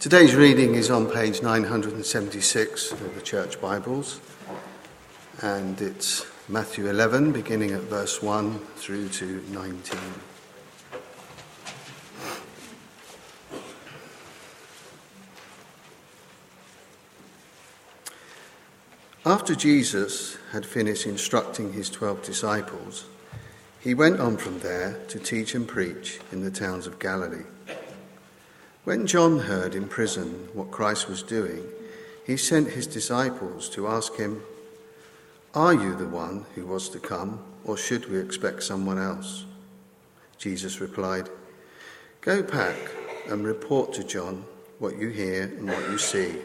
Today's reading is on page 976 of the Church Bibles, and it's Matthew 11, beginning at verse 1 through to 19. After Jesus had finished instructing his twelve disciples, he went on from there to teach and preach in the towns of Galilee. When John heard in prison what Christ was doing, he sent his disciples to ask him, Are you the one who was to come, or should we expect someone else? Jesus replied, Go back and report to John what you hear and what you see.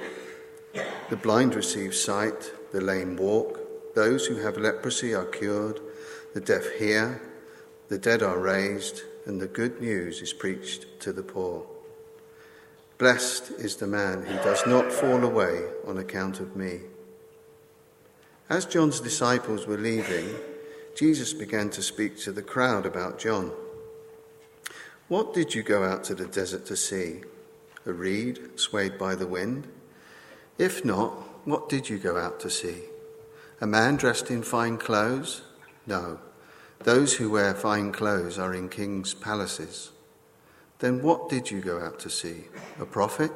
The blind receive sight, the lame walk, those who have leprosy are cured, the deaf hear, the dead are raised, and the good news is preached to the poor. Blessed is the man who does not fall away on account of me. As John's disciples were leaving, Jesus began to speak to the crowd about John. What did you go out to the desert to see? A reed swayed by the wind? If not, what did you go out to see? A man dressed in fine clothes? No. Those who wear fine clothes are in king's palaces. Then what did you go out to see? A prophet?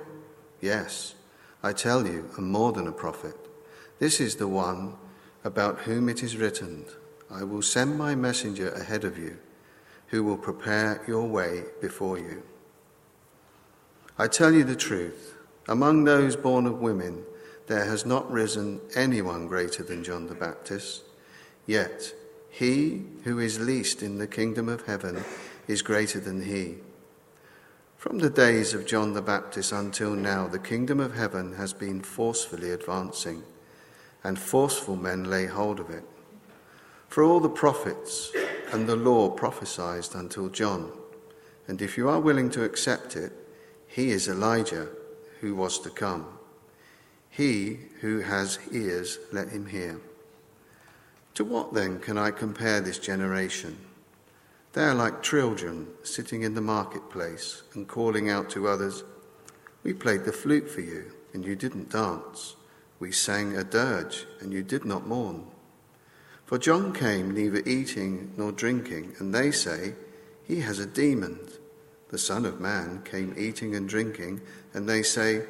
Yes, I tell you, and more than a prophet. This is the one about whom it is written, I will send my messenger ahead of you, who will prepare your way before you. I tell you the truth, among those born of women, there has not risen anyone greater than John the Baptist. Yet he who is least in the kingdom of heaven is greater than he. From the days of John the Baptist until now, the kingdom of heaven has been forcefully advancing, and forceful men lay hold of it. For all the prophets and the law prophesied until John, and if you are willing to accept it, he is Elijah who was to come. He who has ears, let him hear. To what then can I compare this generation? They are like children sitting in the marketplace and calling out to others, We played the flute for you, and you didn't dance. We sang a dirge, and you did not mourn. For John came neither eating nor drinking, and they say, He has a demon. The Son of Man came eating and drinking, and they say,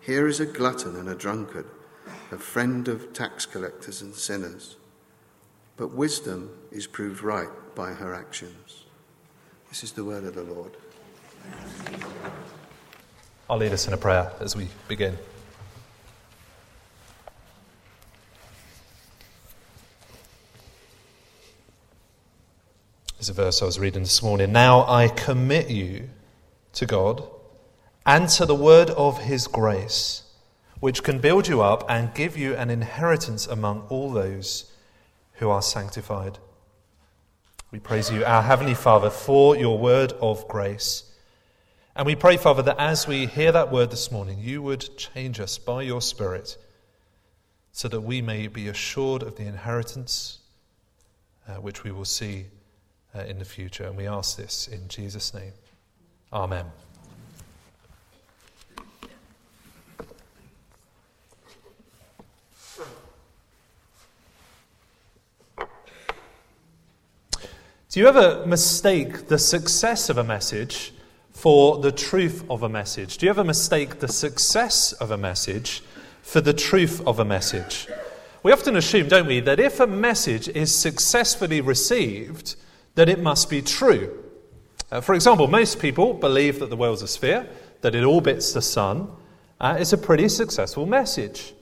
Here is a glutton and a drunkard, a friend of tax collectors and sinners. But wisdom is proved right by her actions. This is the word of the Lord. I'll lead us in a prayer as we begin. There's a verse I was reading this morning. Now I commit you to God and to the word of his grace, which can build you up and give you an inheritance among all those who are sanctified. We praise you, our Heavenly Father, for your word of grace. And we pray, Father, that as we hear that word this morning, you would change us by your Spirit so that we may be assured of the inheritance uh, which we will see uh, in the future. And we ask this in Jesus' name. Amen. Do you ever mistake the success of a message for the truth of a message? Do you ever mistake the success of a message for the truth of a message? We often assume, don't we, that if a message is successfully received, that it must be true. Uh, for example, most people believe that the world's a sphere, that it orbits the sun. Uh, it's a pretty successful message.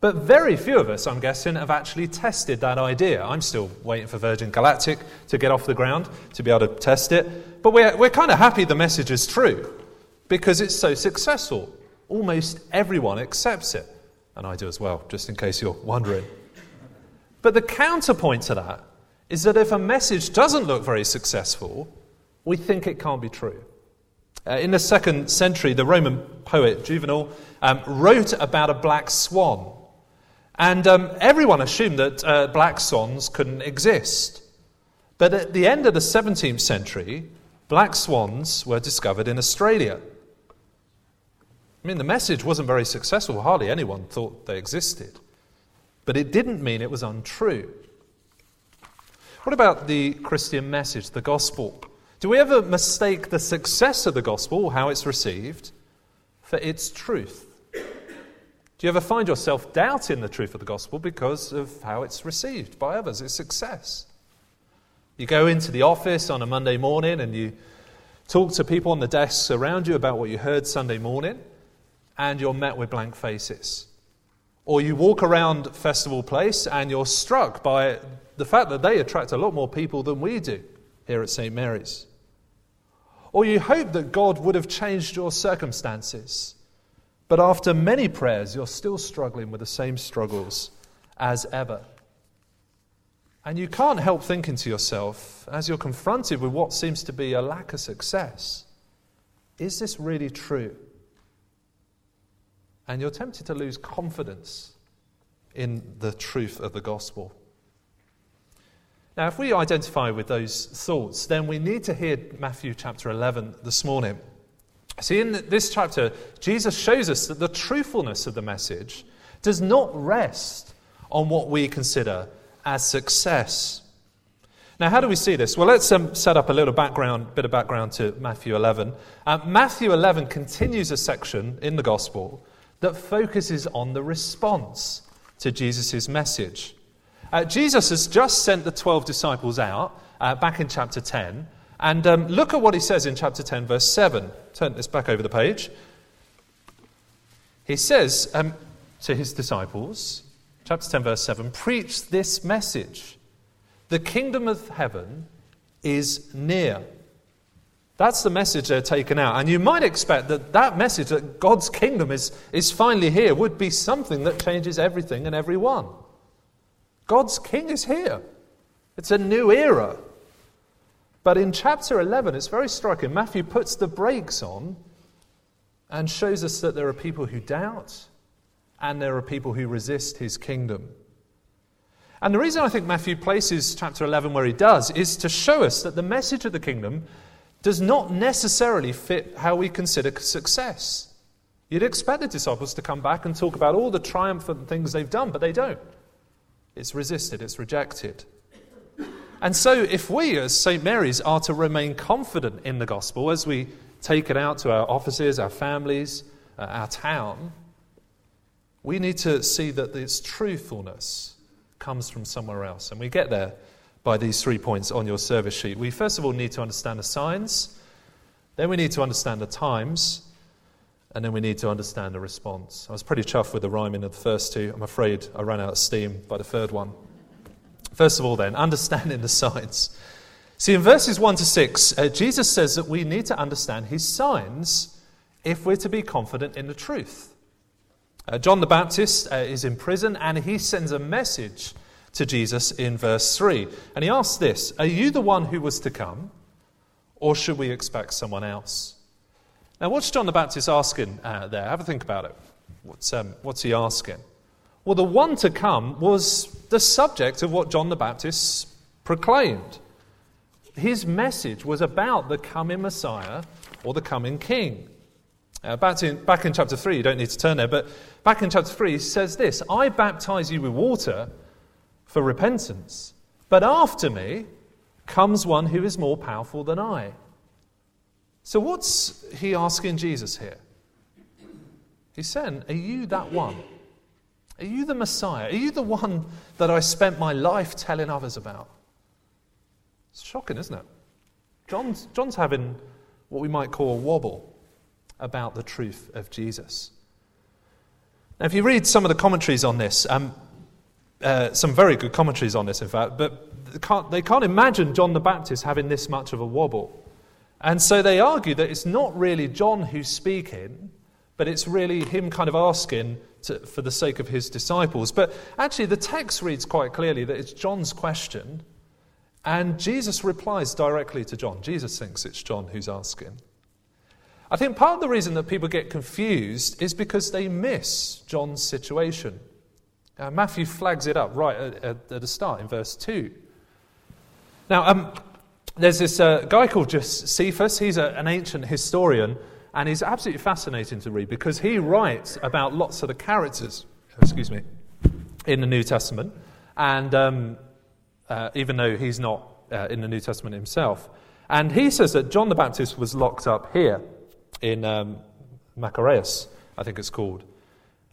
But very few of us, I'm guessing, have actually tested that idea. I'm still waiting for Virgin Galactic to get off the ground to be able to test it. But we're, we're kind of happy the message is true because it's so successful. Almost everyone accepts it. And I do as well, just in case you're wondering. But the counterpoint to that is that if a message doesn't look very successful, we think it can't be true. Uh, in the second century, the Roman poet Juvenal um, wrote about a black swan and um, everyone assumed that uh, black swans couldn't exist. But at the end of the 17th century, black swans were discovered in Australia. I mean, the message wasn't very successful. Hardly anyone thought they existed. But it didn't mean it was untrue. What about the Christian message, the gospel? Do we ever mistake the success of the gospel, how it's received, for its truth? Do you ever find yourself doubting the truth of the gospel because of how it's received by others, its success? You go into the office on a Monday morning and you talk to people on the desks around you about what you heard Sunday morning, and you're met with blank faces. Or you walk around Festival Place and you're struck by the fact that they attract a lot more people than we do here at St. Mary's. Or you hope that God would have changed your circumstances, but after many prayers, you're still struggling with the same struggles as ever. And you can't help thinking to yourself, as you're confronted with what seems to be a lack of success, is this really true? And you're tempted to lose confidence in the truth of the gospel. Now, if we identify with those thoughts, then we need to hear Matthew chapter 11 this morning. See, in this chapter, Jesus shows us that the truthfulness of the message does not rest on what we consider as success. Now, how do we see this? Well, let's um, set up a little background, bit of background to Matthew 11. Uh, Matthew 11 continues a section in the gospel that focuses on the response to Jesus' message. Uh, Jesus has just sent the 12 disciples out uh, back in chapter 10. And um, look at what he says in chapter 10, verse 7. Turn this back over the page. He says um, to his disciples, chapter 10, verse 7, Preach this message The kingdom of heaven is near. That's the message they're taken out. And you might expect that that message, that God's kingdom is, is finally here, would be something that changes everything and everyone. God's king is here. It's a new era. But in chapter 11, it's very striking. Matthew puts the brakes on and shows us that there are people who doubt and there are people who resist his kingdom. And the reason I think Matthew places chapter 11 where he does is to show us that the message of the kingdom does not necessarily fit how we consider success. You'd expect the disciples to come back and talk about all the triumphant things they've done, but they don't. It's resisted, it's rejected. And so, if we as St. Mary's are to remain confident in the gospel as we take it out to our offices, our families, uh, our town, we need to see that its truthfulness comes from somewhere else. And we get there by these three points on your service sheet. We first of all need to understand the signs, then we need to understand the times, and then we need to understand the response. I was pretty chuffed with the rhyming of the first two. I'm afraid I ran out of steam by the third one. First of all, then, understanding the signs. See, in verses 1 to 6, uh, Jesus says that we need to understand his signs if we're to be confident in the truth. Uh, John the Baptist uh, is in prison and he sends a message to Jesus in verse 3. And he asks this Are you the one who was to come, or should we expect someone else? Now, what's John the Baptist asking uh, there? Have a think about it. What's, um, what's he asking? Well, the one to come was the subject of what John the Baptist proclaimed. His message was about the coming Messiah or the coming King. Uh, back, in, back in chapter 3, you don't need to turn there, but back in chapter 3, he says this I baptize you with water for repentance, but after me comes one who is more powerful than I so, what's he asking Jesus here? He's saying, Are you that one? Are you the Messiah? Are you the one that I spent my life telling others about? It's shocking, isn't it? John's, John's having what we might call a wobble about the truth of Jesus. Now, if you read some of the commentaries on this, um, uh, some very good commentaries on this, in fact, but they can't, they can't imagine John the Baptist having this much of a wobble. And so they argue that it's not really John who's speaking, but it's really him kind of asking to, for the sake of his disciples. But actually, the text reads quite clearly that it's John's question, and Jesus replies directly to John. Jesus thinks it's John who's asking. I think part of the reason that people get confused is because they miss John's situation. Uh, Matthew flags it up right at, at, at, the start in verse 2. Now, um, there's this uh, guy called Josephus. He's a, an ancient historian, And he's absolutely fascinating to read because he writes about lots of the characters, excuse me, in the New Testament. And um, uh, even though he's not uh, in the New Testament himself. And he says that John the Baptist was locked up here in um, Machaerus, I think it's called.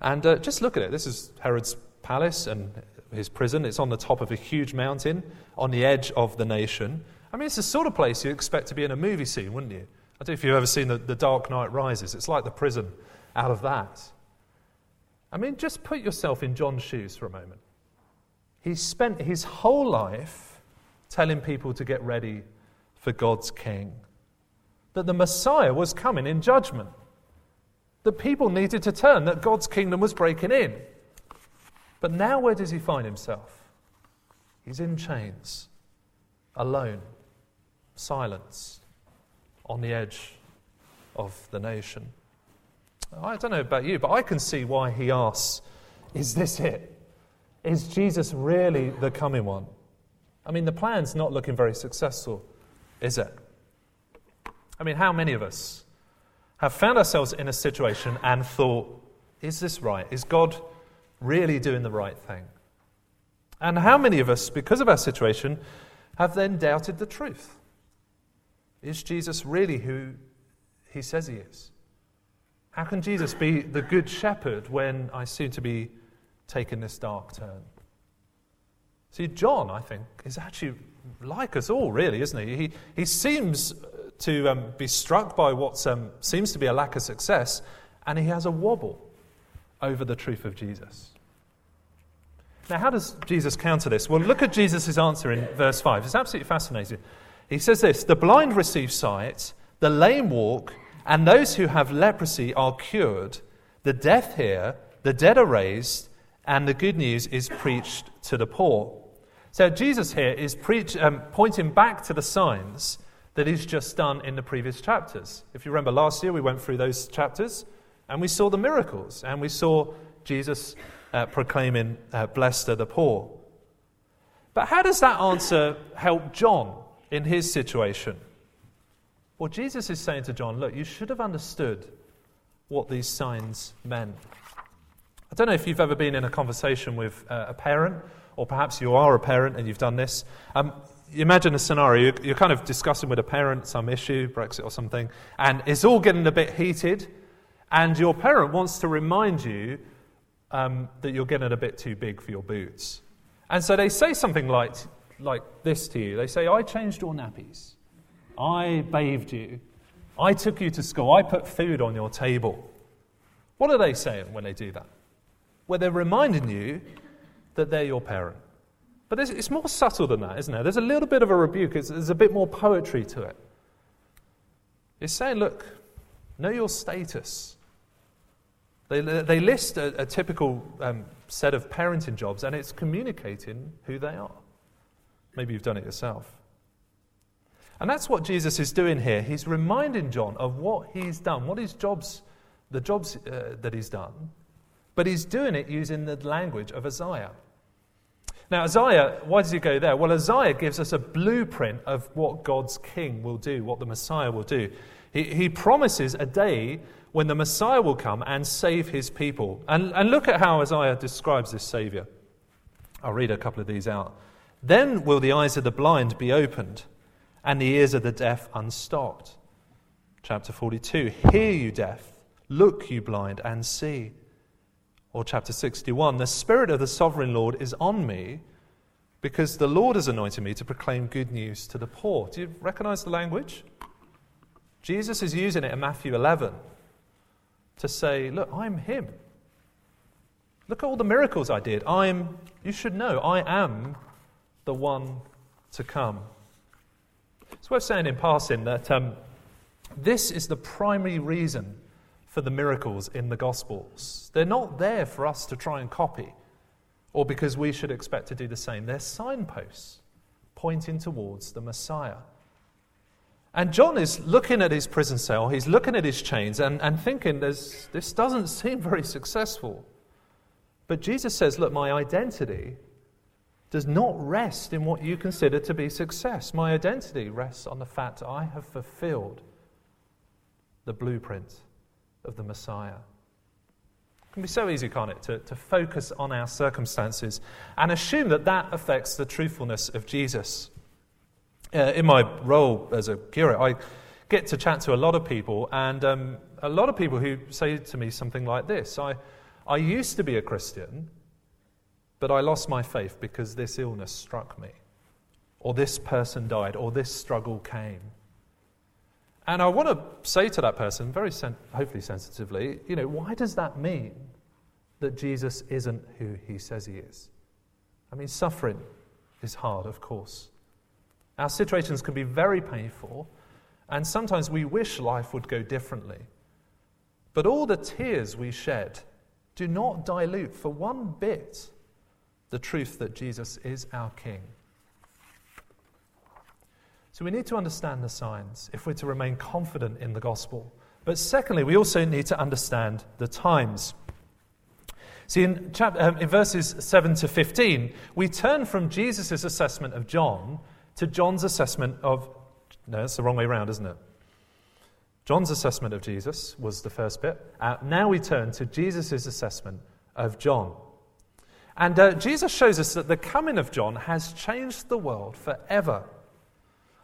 And uh, just look at it. This is Herod's palace and his prison. It's on the top of a huge mountain on the edge of the nation. I mean, it's the sort of place you expect to be in a movie scene, wouldn't you? I don't know if you've ever seen the, the Dark Knight Rises. It's like the prison out of that. I mean, just put yourself in John's shoes for a moment. He spent his whole life telling people to get ready for God's king, that the Messiah was coming in judgment, that people needed to turn, that God's kingdom was breaking in. But now, where does he find himself? He's in chains, alone, silenced, on the edge of the nation. I don't know about you, but I can see why he asks, Is this it? Is Jesus really the coming one? I mean, the plan's not looking very successful is it? I mean, how many of us have found ourselves in a situation and thought, is this right? Is God really doing the right thing? And how many of us, because of our situation, have then doubted the truth? Is Jesus really who he says he is? How can Jesus be the good shepherd when I seem to be taking this dark turn? See, John, I think, is actually like us all, really, isn't he? He, he seems to um, be struck by what um, seems to be a lack of success, and he has a wobble over the truth of Jesus. Now, how does Jesus counter this? Well, look at Jesus' answer in verse 5. It's absolutely fascinating. He says this The blind receive sight, the lame walk, and those who have leprosy are cured, the deaf hear, the dead are raised, and the good news is preached to the poor. So Jesus here is preach, um, pointing back to the signs that he's just done in the previous chapters. If you remember last year, we went through those chapters and we saw the miracles and we saw Jesus uh, proclaiming, uh, Blessed are the poor. But how does that answer help John in his situation? Well, Jesus is saying to John, Look, you should have understood what these signs meant. I don't know if you've ever been in a conversation with uh, a parent or perhaps you are a parent and you've done this. Um, imagine a scenario you're, kind of discussing with a parent some issue, Brexit or something, and it's all getting a bit heated, and your parent wants to remind you um, that you're getting a bit too big for your boots. And so they say something like, like this to you They say, I changed your nappies, I bathed you, I took you to school, I put food on your table. What are they saying when they do that? Well, they're reminding you that they're your parent. But it's more subtle than that, isn't it? There's a little bit of a rebuke, it's, there's a bit more poetry to it. It's saying, look, know your status. They, they list a, a typical um, set of parenting jobs, and it's communicating who they are. Maybe you've done it yourself. And that's what Jesus is doing here. He's reminding John of what he's done, what his jobs, the jobs uh, that he's done, but he's doing it using the language of Isaiah. Now, Isaiah, why does he go there? Well, Isaiah gives us a blueprint of what God's king will do, what the Messiah will do. He, he promises a day when the Messiah will come and save his people. And, and look at how Isaiah describes this Savior. I'll read a couple of these out. Then will the eyes of the blind be opened, and the ears of the deaf unstopped. Chapter 42 Hear, you deaf, look, you blind, and see. Or chapter 61 The Spirit of the sovereign Lord is on me because the Lord has anointed me to proclaim good news to the poor. Do you recognize the language? Jesus is using it in Matthew 11 to say, Look, I'm Him. Look at all the miracles I did. I'm, you should know, I am the one to come. It's worth saying in passing that um, this is the primary reason for the miracles in the Gospels. They're not there for us to try and copy or because we should expect to do the same. They're signposts pointing towards the Messiah. And John is looking at his prison cell, he's looking at his chains and, and thinking, this doesn't seem very successful. But Jesus says, Look, my identity does not rest in what you consider to be success. My identity rests on the fact that I have fulfilled the blueprint of the Messiah. It can be so easy, can't it, to, to focus on our circumstances and assume that that affects the truthfulness of Jesus. Uh, in my role as a curate, I get to chat to a lot of people, and um, a lot of people who say to me something like this I, I used to be a Christian, but I lost my faith because this illness struck me, or this person died, or this struggle came. And I want to say to that person, very sen- hopefully sensitively, you know, why does that mean that Jesus isn't who he says he is? I mean, suffering is hard, of course. Our situations can be very painful, and sometimes we wish life would go differently. But all the tears we shed do not dilute for one bit the truth that Jesus is our King. So we need to understand the signs if we're to remain confident in the gospel. But secondly, we also need to understand the times. See, in, chapter, um, in verses 7 to 15, we turn from Jesus' assessment of John to John's assessment of. No, it's the wrong way around, isn't it? John's assessment of Jesus was the first bit. Uh, now we turn to Jesus' assessment of John. And uh, Jesus shows us that the coming of John has changed the world forever.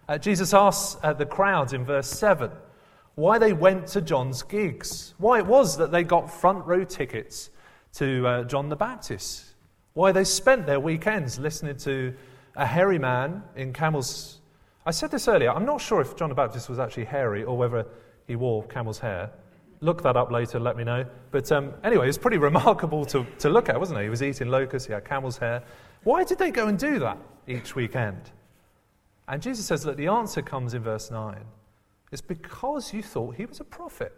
Uh, Jesus asks uh, the crowds in verse 7 why they went to John's gigs, why it was that they got front row tickets to uh, John the Baptist, why they spent their weekends listening to a hairy man in camel's. I said this earlier, I'm not sure if John the Baptist was actually hairy or whether he wore camel's hair. Look that up later, let me know. But um, anyway, it was pretty remarkable to, to look at, wasn't it? He was eating locusts, he had camel's hair. Why did they go and do that each weekend? And Jesus says that the answer comes in verse 9. It's because you thought he was a prophet,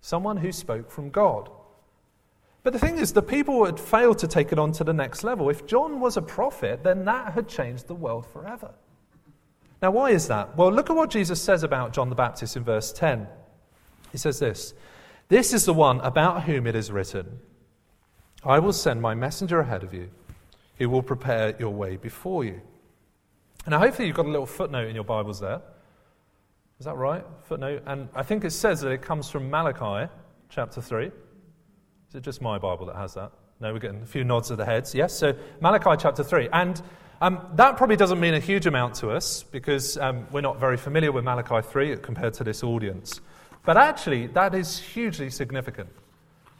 someone who spoke from God. But the thing is, the people had failed to take it on to the next level. If John was a prophet, then that had changed the world forever. Now, why is that? Well, look at what Jesus says about John the Baptist in verse 10. He says this This is the one about whom it is written, I will send my messenger ahead of you, who will prepare your way before you. Now, hopefully you've got a little footnote in your Bibles there. Is that right? Footnote. And I think it says that it comes from Malachi chapter 3. Is it just my Bible that has that? No, we're getting a few nods of the heads. Yes, so Malachi chapter 3. And um, that probably doesn't mean a huge amount to us because um, we're not very familiar with Malachi 3 compared to this audience. But actually, that is hugely significant.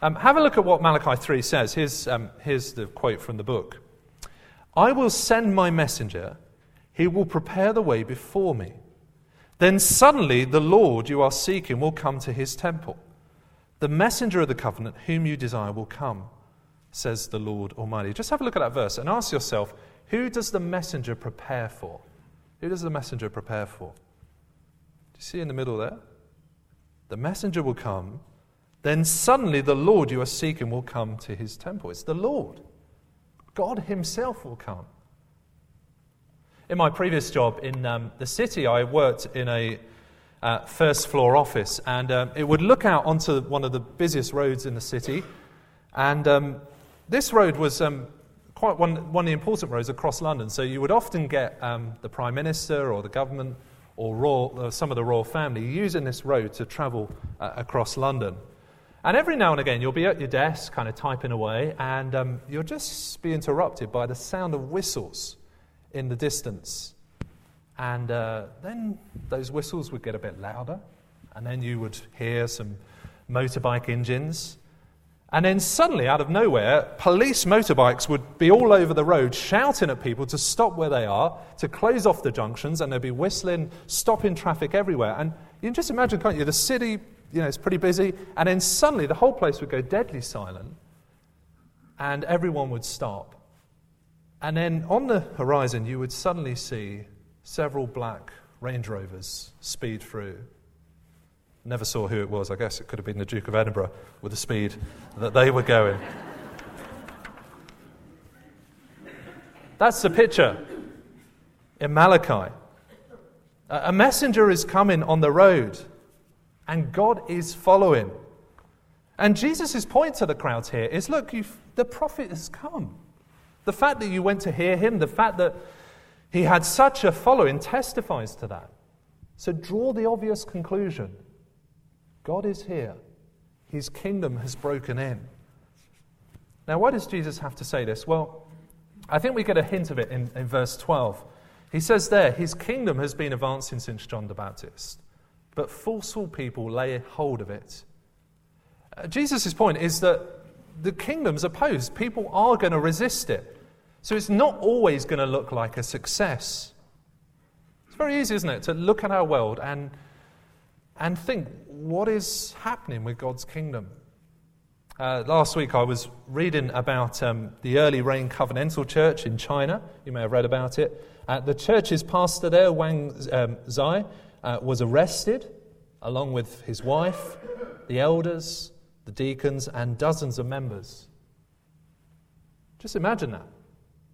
Um, have a look at what Malachi 3 says. Here's, um, here's the quote from the book I will send my messenger he will prepare the way before me. Then suddenly the Lord you are seeking will come to his temple. The messenger of the covenant, whom you desire, will come, says the Lord Almighty. Just have a look at that verse and ask yourself who does the messenger prepare for? Who does the messenger prepare for? Do you see in the middle there? The messenger will come, then suddenly the Lord you are seeking will come to his temple. It's the Lord. God himself will come. In my previous job in um, the city, I worked in a uh, first floor office, and um, it would look out onto one of the busiest roads in the city. And um, this road was um, quite one, one of the important roads across London. So you would often get um, the Prime Minister or the government or royal, uh, some of the royal family using this road to travel uh, across London. And every now and again, you'll be at your desk, kind of typing away, and um, you'll just be interrupted by the sound of whistles in the distance. And uh, then those whistles would get a bit louder, and then you would hear some motorbike engines. And then suddenly, out of nowhere, police motorbikes would be all over the road shouting at people to stop where they are, to close off the junctions, and they'd be whistling, stopping traffic everywhere. And you can just imagine, can't you? The city, you know, it's pretty busy, and then suddenly the whole place would go deadly silent, and everyone would stop. And then on the horizon, you would suddenly see several black Range Rovers speed through. Never saw who it was. I guess it could have been the Duke of Edinburgh with the speed that they were going. That's the picture in Malachi. A messenger is coming on the road, and God is following. And Jesus' point to the crowds here is look, the prophet has come. The fact that you went to hear him, the fact that he had such a following testifies to that. So draw the obvious conclusion God is here. His kingdom has broken in. Now, why does Jesus have to say this? Well, I think we get a hint of it in, in verse 12. He says there, His kingdom has been advancing since John the Baptist, but forceful people lay hold of it. Uh, Jesus' point is that the kingdom's opposed. People are going to resist it. So it's not always going to look like a success. It's very easy, isn't it, to look at our world and, and think, what is happening with God's kingdom? Uh, last week I was reading about um, the early rain covenantal church in China. You may have read about it. Uh, the church's pastor there, Wang um, Zai, uh, was arrested along with his wife, the elders, the deacons, and dozens of members. Just imagine that.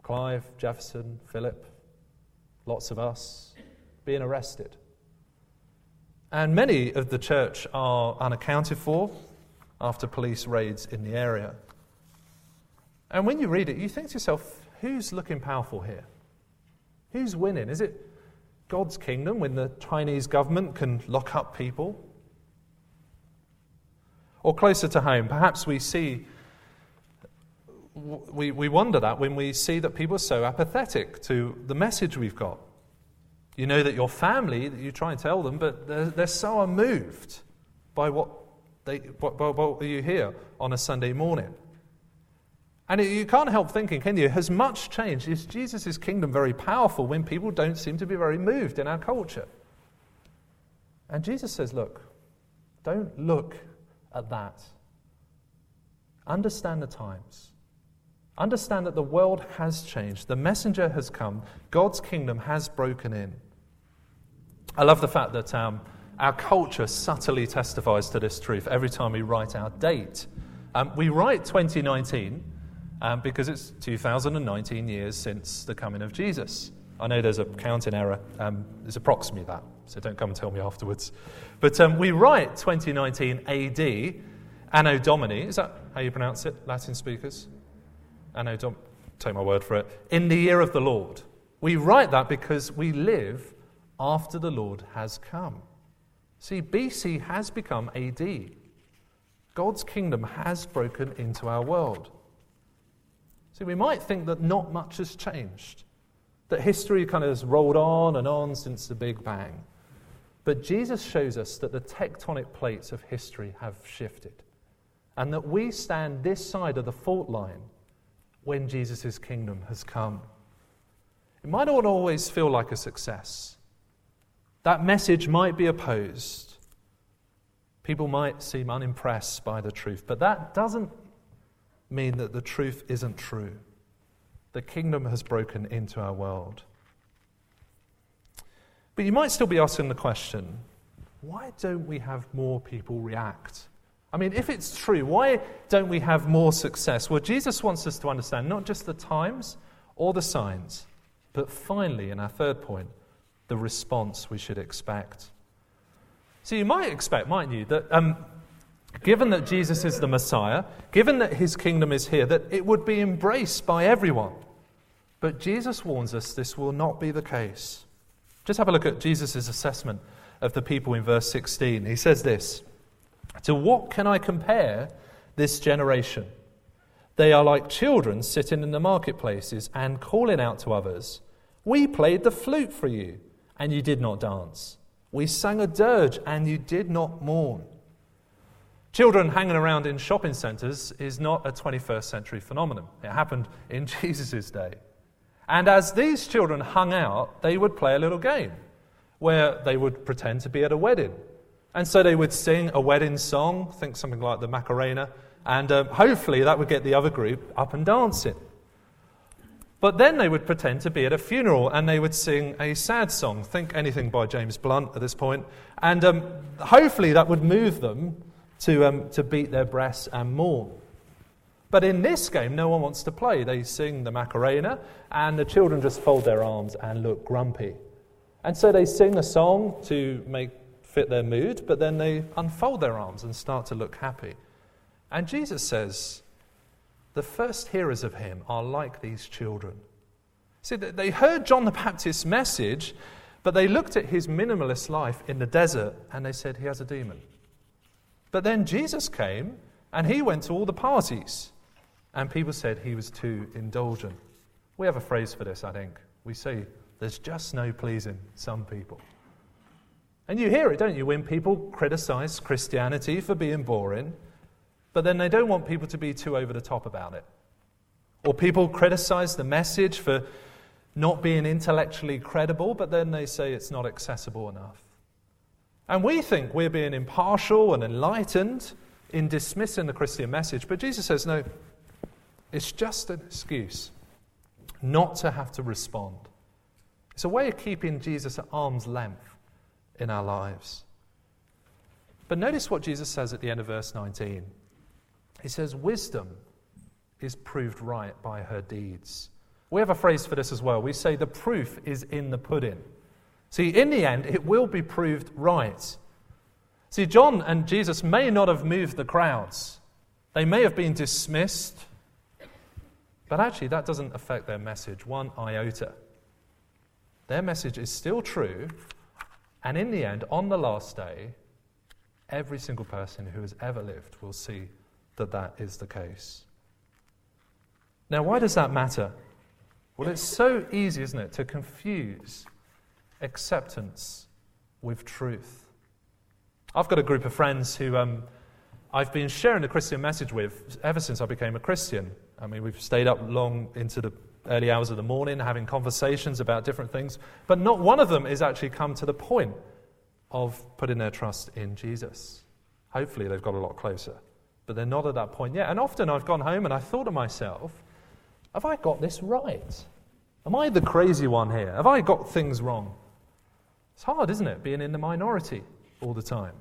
Clive, Jefferson, Philip, lots of us being arrested. And many of the church are unaccounted for after police raids in the area. And when you read it, you think to yourself, who's looking powerful here? Who's winning? Is it God's kingdom when the Chinese government can lock up people? Or closer to home, perhaps we see, we, we wonder that when we see that people are so apathetic to the message we've got. You know that your family, that you try and tell them, but they're, they're so unmoved by what, they, what, by what you hear on a Sunday morning. And you can't help thinking, can you? Has much changed? Is Jesus' kingdom very powerful when people don't seem to be very moved in our culture? And Jesus says, look, don't look at that. Understand the times. Understand that the world has changed. The messenger has come. God's kingdom has broken in. I love the fact that um, our culture subtly testifies to this truth every time we write our date. Um, we write 2019 um, because it's 2019 years since the coming of Jesus. I know there's a counting error. Um, it's approximately that, so don't come and tell me afterwards. But um, we write 2019 AD, Anno Domini. Is that how you pronounce it, Latin speakers? Anno Domini. Take my word for it. In the year of the Lord. We write that because we live after the Lord has come. See, BC has become AD. God's kingdom has broken into our world. See, we might think that not much has changed, that history kind of has rolled on and on since the Big Bang. But Jesus shows us that the tectonic plates of history have shifted and that we stand this side of the fault line when Jesus' kingdom has come. It might not always feel like a success. That message might be opposed. People might seem unimpressed by the truth, but that doesn't mean that the truth isn't true. The kingdom has broken into our world. But you might still be asking the question why don't we have more people react? I mean, if it's true, why don't we have more success? Well, Jesus wants us to understand not just the times or the signs, but finally, in our third point, the response we should expect. So you might expect, mightn't you, that um, given that Jesus is the Messiah, given that his kingdom is here, that it would be embraced by everyone. But Jesus warns us this will not be the case. Just have a look at Jesus' assessment of the people in verse 16. He says this To what can I compare this generation? They are like children sitting in the marketplaces and calling out to others, We played the flute for you, and you did not dance. We sang a dirge, and you did not mourn. Children hanging around in shopping centres is not a 21st century phenomenon. It happened in Jesus' day. And as these children hung out, they would play a little game where they would pretend to be at a wedding. And so they would sing a wedding song, think something like the Macarena, and um, hopefully that would get the other group up and dancing. But then they would pretend to be at a funeral and they would sing a sad song, think anything by James Blunt at this point, and um, hopefully that would move them to, um, to beat their breasts and mourn. But in this game, no one wants to play. They sing the Macarena, and the children just fold their arms and look grumpy. And so they sing a song to make fit their mood, but then they unfold their arms and start to look happy. And Jesus says, the first hearers of him are like these children. See, they heard John the Baptist's message, but they looked at his minimalist life in the desert and they said, He has a demon. But then Jesus came and he went to all the parties. And people said he was too indulgent. We have a phrase for this, I think. We say, there's just no pleasing some people. And you hear it, don't you, when people criticize Christianity for being boring, but then they don't want people to be too over the top about it. Or people criticize the message for not being intellectually credible, but then they say it's not accessible enough. And we think we're being impartial and enlightened in dismissing the Christian message, but Jesus says, no, it's just an excuse not to have to respond. It's a way of keeping Jesus at arm's length in our lives. But notice what Jesus says at the end of verse 19. He says, Wisdom is proved right by her deeds. We have a phrase for this as well. We say the proof is in the pudding. See, in the end, it will be proved right. See, John and Jesus may not have moved the crowds, they may have been dismissed, but actually, that doesn't affect their message one iota. Their message is still true, and in the end, on the last day, every single person who has ever lived will see that that is the case. Now, why does that matter? Well, it's so easy, isn't it, to confuse acceptance with truth. I've got a group of friends who um, I've been sharing the Christian message with ever since I became a Christian. I mean, we've stayed up long into the early hours of the morning having conversations about different things, but not one of them has actually come to the point of putting their trust in Jesus. Hopefully, they've got a lot closer, but they're not at that point yet. And often I've gone home and I thought to myself, have I got this right? Am I the crazy one here? Have I got things wrong? It's hard, isn't it, being in the minority all the time?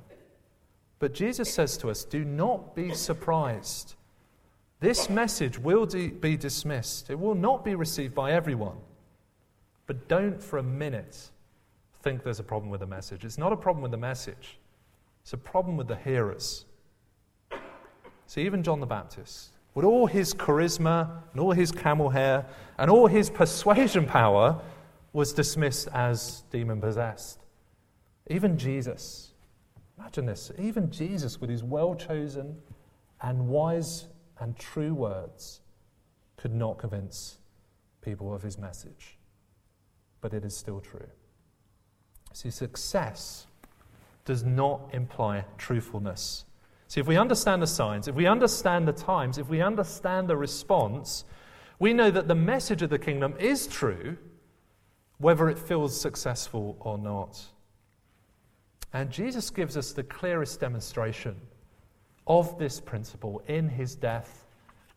But Jesus says to us, do not be surprised. This message will be dismissed. It will not be received by everyone. But don't for a minute think there's a problem with the message. It's not a problem with the message, it's a problem with the hearers. See, even John the Baptist, with all his charisma and all his camel hair and all his persuasion power, was dismissed as demon possessed. Even Jesus, imagine this, even Jesus, with his well chosen and wise and true words, could not convince people of his message. But it is still true. See, success does not imply truthfulness. See, if we understand the signs, if we understand the times, if we understand the response, we know that the message of the kingdom is true, whether it feels successful or not. And Jesus gives us the clearest demonstration of this principle in his death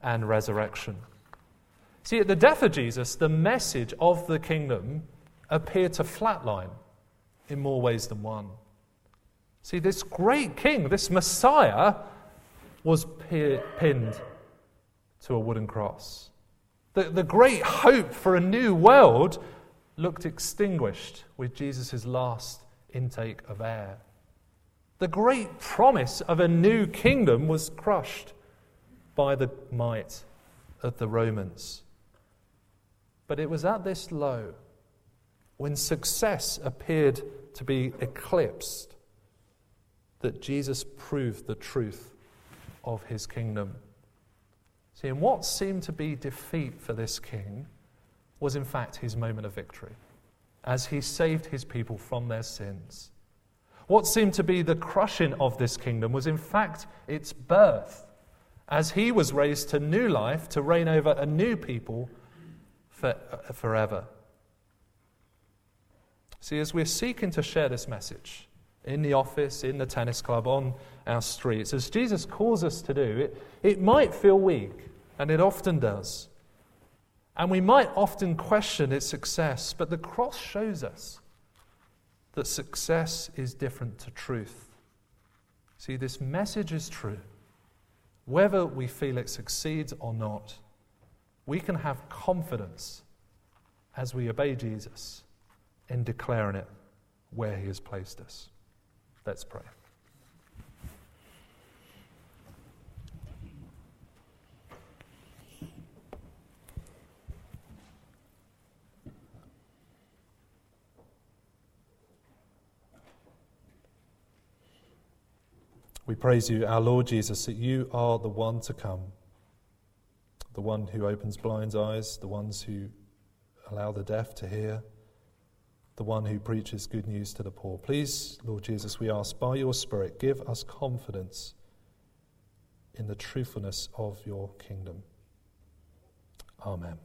and resurrection. See, at the death of Jesus, the message of the kingdom appeared to flatline in more ways than one. See, this great king, this Messiah, was pinned to a wooden cross. The, the great hope for a new world looked extinguished with Jesus' last intake of air. The great promise of a new kingdom was crushed by the might of the Romans. But it was at this low, when success appeared to be eclipsed, that Jesus proved the truth of his kingdom. See, and what seemed to be defeat for this king was in fact his moment of victory as he saved his people from their sins. What seemed to be the crushing of this kingdom was in fact its birth as he was raised to new life to reign over a new people for, uh, forever. See, as we're seeking to share this message, in the office, in the tennis club, on our streets, as Jesus calls us to do, it, it might feel weak, and it often does. And we might often question its success, but the cross shows us that success is different to truth. See, this message is true. Whether we feel it succeeds or not, we can have confidence as we obey Jesus in declaring it where he has placed us. Let's pray. We praise you, our Lord Jesus, that you are the one to come, the one who opens blind eyes, the ones who allow the deaf to hear, the one who preaches good news to the poor. Please, Lord Jesus, we ask by your Spirit, give us confidence in the truthfulness of your kingdom. Amen.